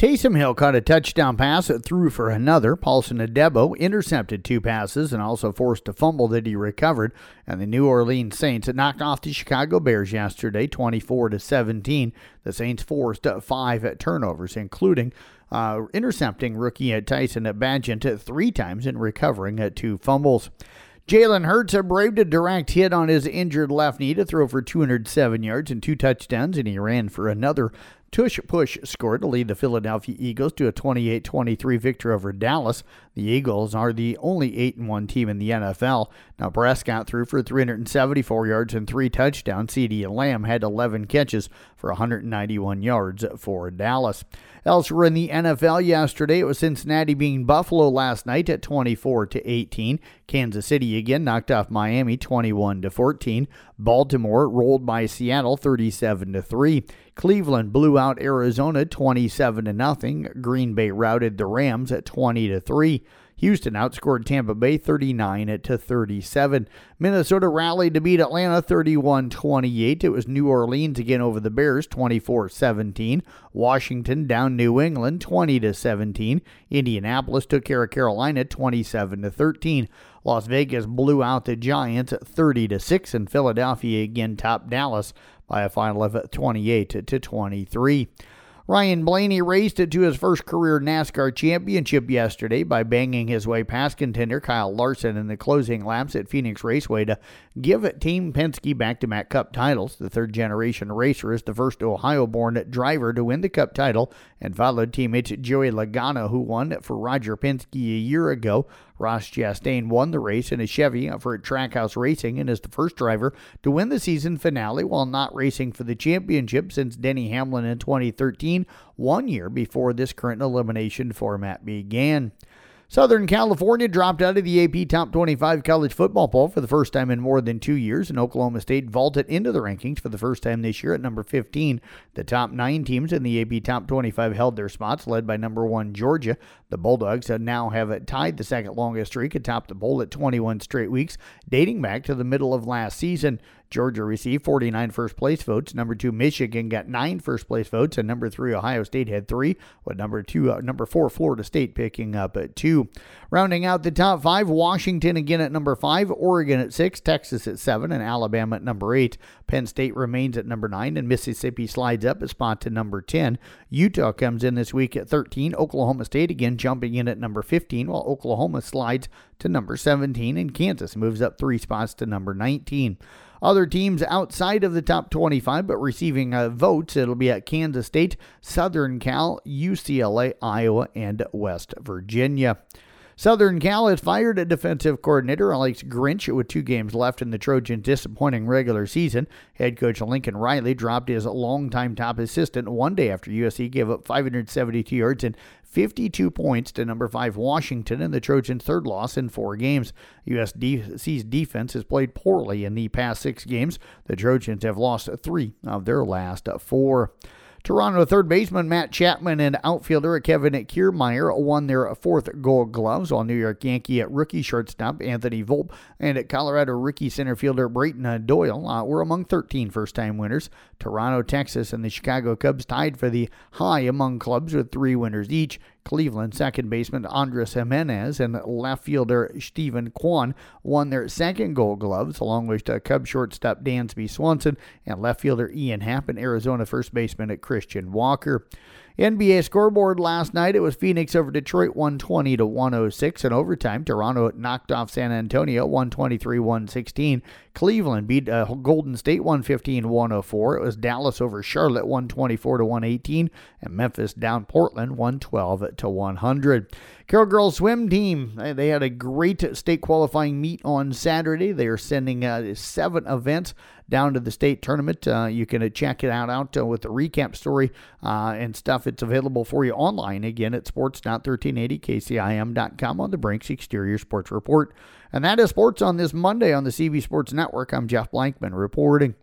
Taysom Hill caught a touchdown pass that threw for another. Paulson Adebo intercepted two passes and also forced a fumble that he recovered. And the New Orleans Saints knocked off the Chicago Bears yesterday, 24 to 17. The Saints forced uh, five turnovers, including uh, intercepting rookie uh, Tyson Bagent three times and recovering uh, two fumbles. Jalen Hurts braved a direct hit on his injured left knee to throw for 207 yards and two touchdowns, and he ran for another Tush Push scored to lead the Philadelphia Eagles to a 28 23 victory over Dallas. The Eagles are the only 8 1 team in the NFL. Now, Prescott threw for 374 yards and three touchdowns. CeeDee Lamb had 11 catches for 191 yards for Dallas. Elsewhere in the NFL yesterday, it was Cincinnati being Buffalo last night at 24 to 18. Kansas City again knocked off Miami 21 to 14. Baltimore rolled by Seattle 37 to 3. Cleveland blew out Arizona 27 to nothing. Green Bay routed the Rams at 20 to 3. Houston outscored Tampa Bay 39 to 37. Minnesota rallied to beat Atlanta 31-28. It was New Orleans again over the Bears 24-17. Washington down New England 20 to 17. Indianapolis took care of Carolina 27 to 13. Las Vegas blew out the Giants 30 to 6 and Philadelphia again topped Dallas by a final of 28 to 23. Ryan Blaney raced it to his first career NASCAR championship yesterday by banging his way past contender Kyle Larson in the closing laps at Phoenix Raceway to give Team Penske back to back Cup titles. The third generation racer is the first Ohio born driver to win the Cup title and followed teammate Joey Logano, who won for Roger Penske a year ago. Ross Chastain won the race in a Chevy for Trackhouse Racing and is the first driver to win the season finale while not racing for the championship since Denny Hamlin in 2013, one year before this current elimination format began. Southern California dropped out of the AP Top 25 college football poll for the first time in more than two years, and Oklahoma State vaulted into the rankings for the first time this year at number 15. The top nine teams in the AP Top 25 held their spots, led by number one Georgia. The Bulldogs now have tied the second longest streak atop the bowl at 21 straight weeks, dating back to the middle of last season. Georgia received 49 first place votes. Number two, Michigan got nine first place votes, and number three, Ohio State had three. With number two, uh, number four, Florida State picking up at two. Rounding out the top five, Washington again at number five, Oregon at six, Texas at seven, and Alabama at number eight. Penn State remains at number nine, and Mississippi slides up a spot to number 10. Utah comes in this week at 13. Oklahoma State again jumping in at number 15, while Oklahoma slides to number 17, and Kansas moves up three spots to number 19. Other teams outside of the top 25 but receiving uh, votes, it'll be at Kansas State, Southern Cal, UCLA, Iowa, and West Virginia. Southern Cal has fired a defensive coordinator, Alex Grinch, with two games left in the Trojans' disappointing regular season. Head coach Lincoln Riley dropped his longtime top assistant one day after USC gave up 572 yards and 52 points to number 5 Washington in the Trojans' third loss in four games. USC's defense has played poorly in the past six games. The Trojans have lost three of their last four. Toronto third baseman Matt Chapman and outfielder Kevin Kiermaier won their fourth gold gloves, while New York Yankee rookie shortstop Anthony Volpe and Colorado rookie center fielder Brenton Doyle uh, were among 13 first time winners. Toronto, Texas, and the Chicago Cubs tied for the high among clubs with three winners each. Cleveland second baseman Andres Gimenez and left fielder Steven Kwan won their second gold gloves, along with Cub shortstop Dansby Swanson and left fielder Ian Happ and Arizona first baseman Christian Walker. NBA scoreboard last night it was Phoenix over Detroit 120 to 106 in overtime. Toronto knocked off San Antonio 123-116. Cleveland beat uh, Golden State 115-104. It was Dallas over Charlotte 124 to 118 and Memphis down Portland 112 to 100. Carroll Girls Swim Team, they had a great state qualifying meet on Saturday. They are sending uh, seven events down to the state tournament. Uh, you can uh, check it out, out uh, with the recap story uh, and stuff. It's available for you online again at sports.1380kcim.com on the Brinks Exterior Sports Report. And that is sports on this Monday on the CB Sports Network. I'm Jeff Blankman reporting.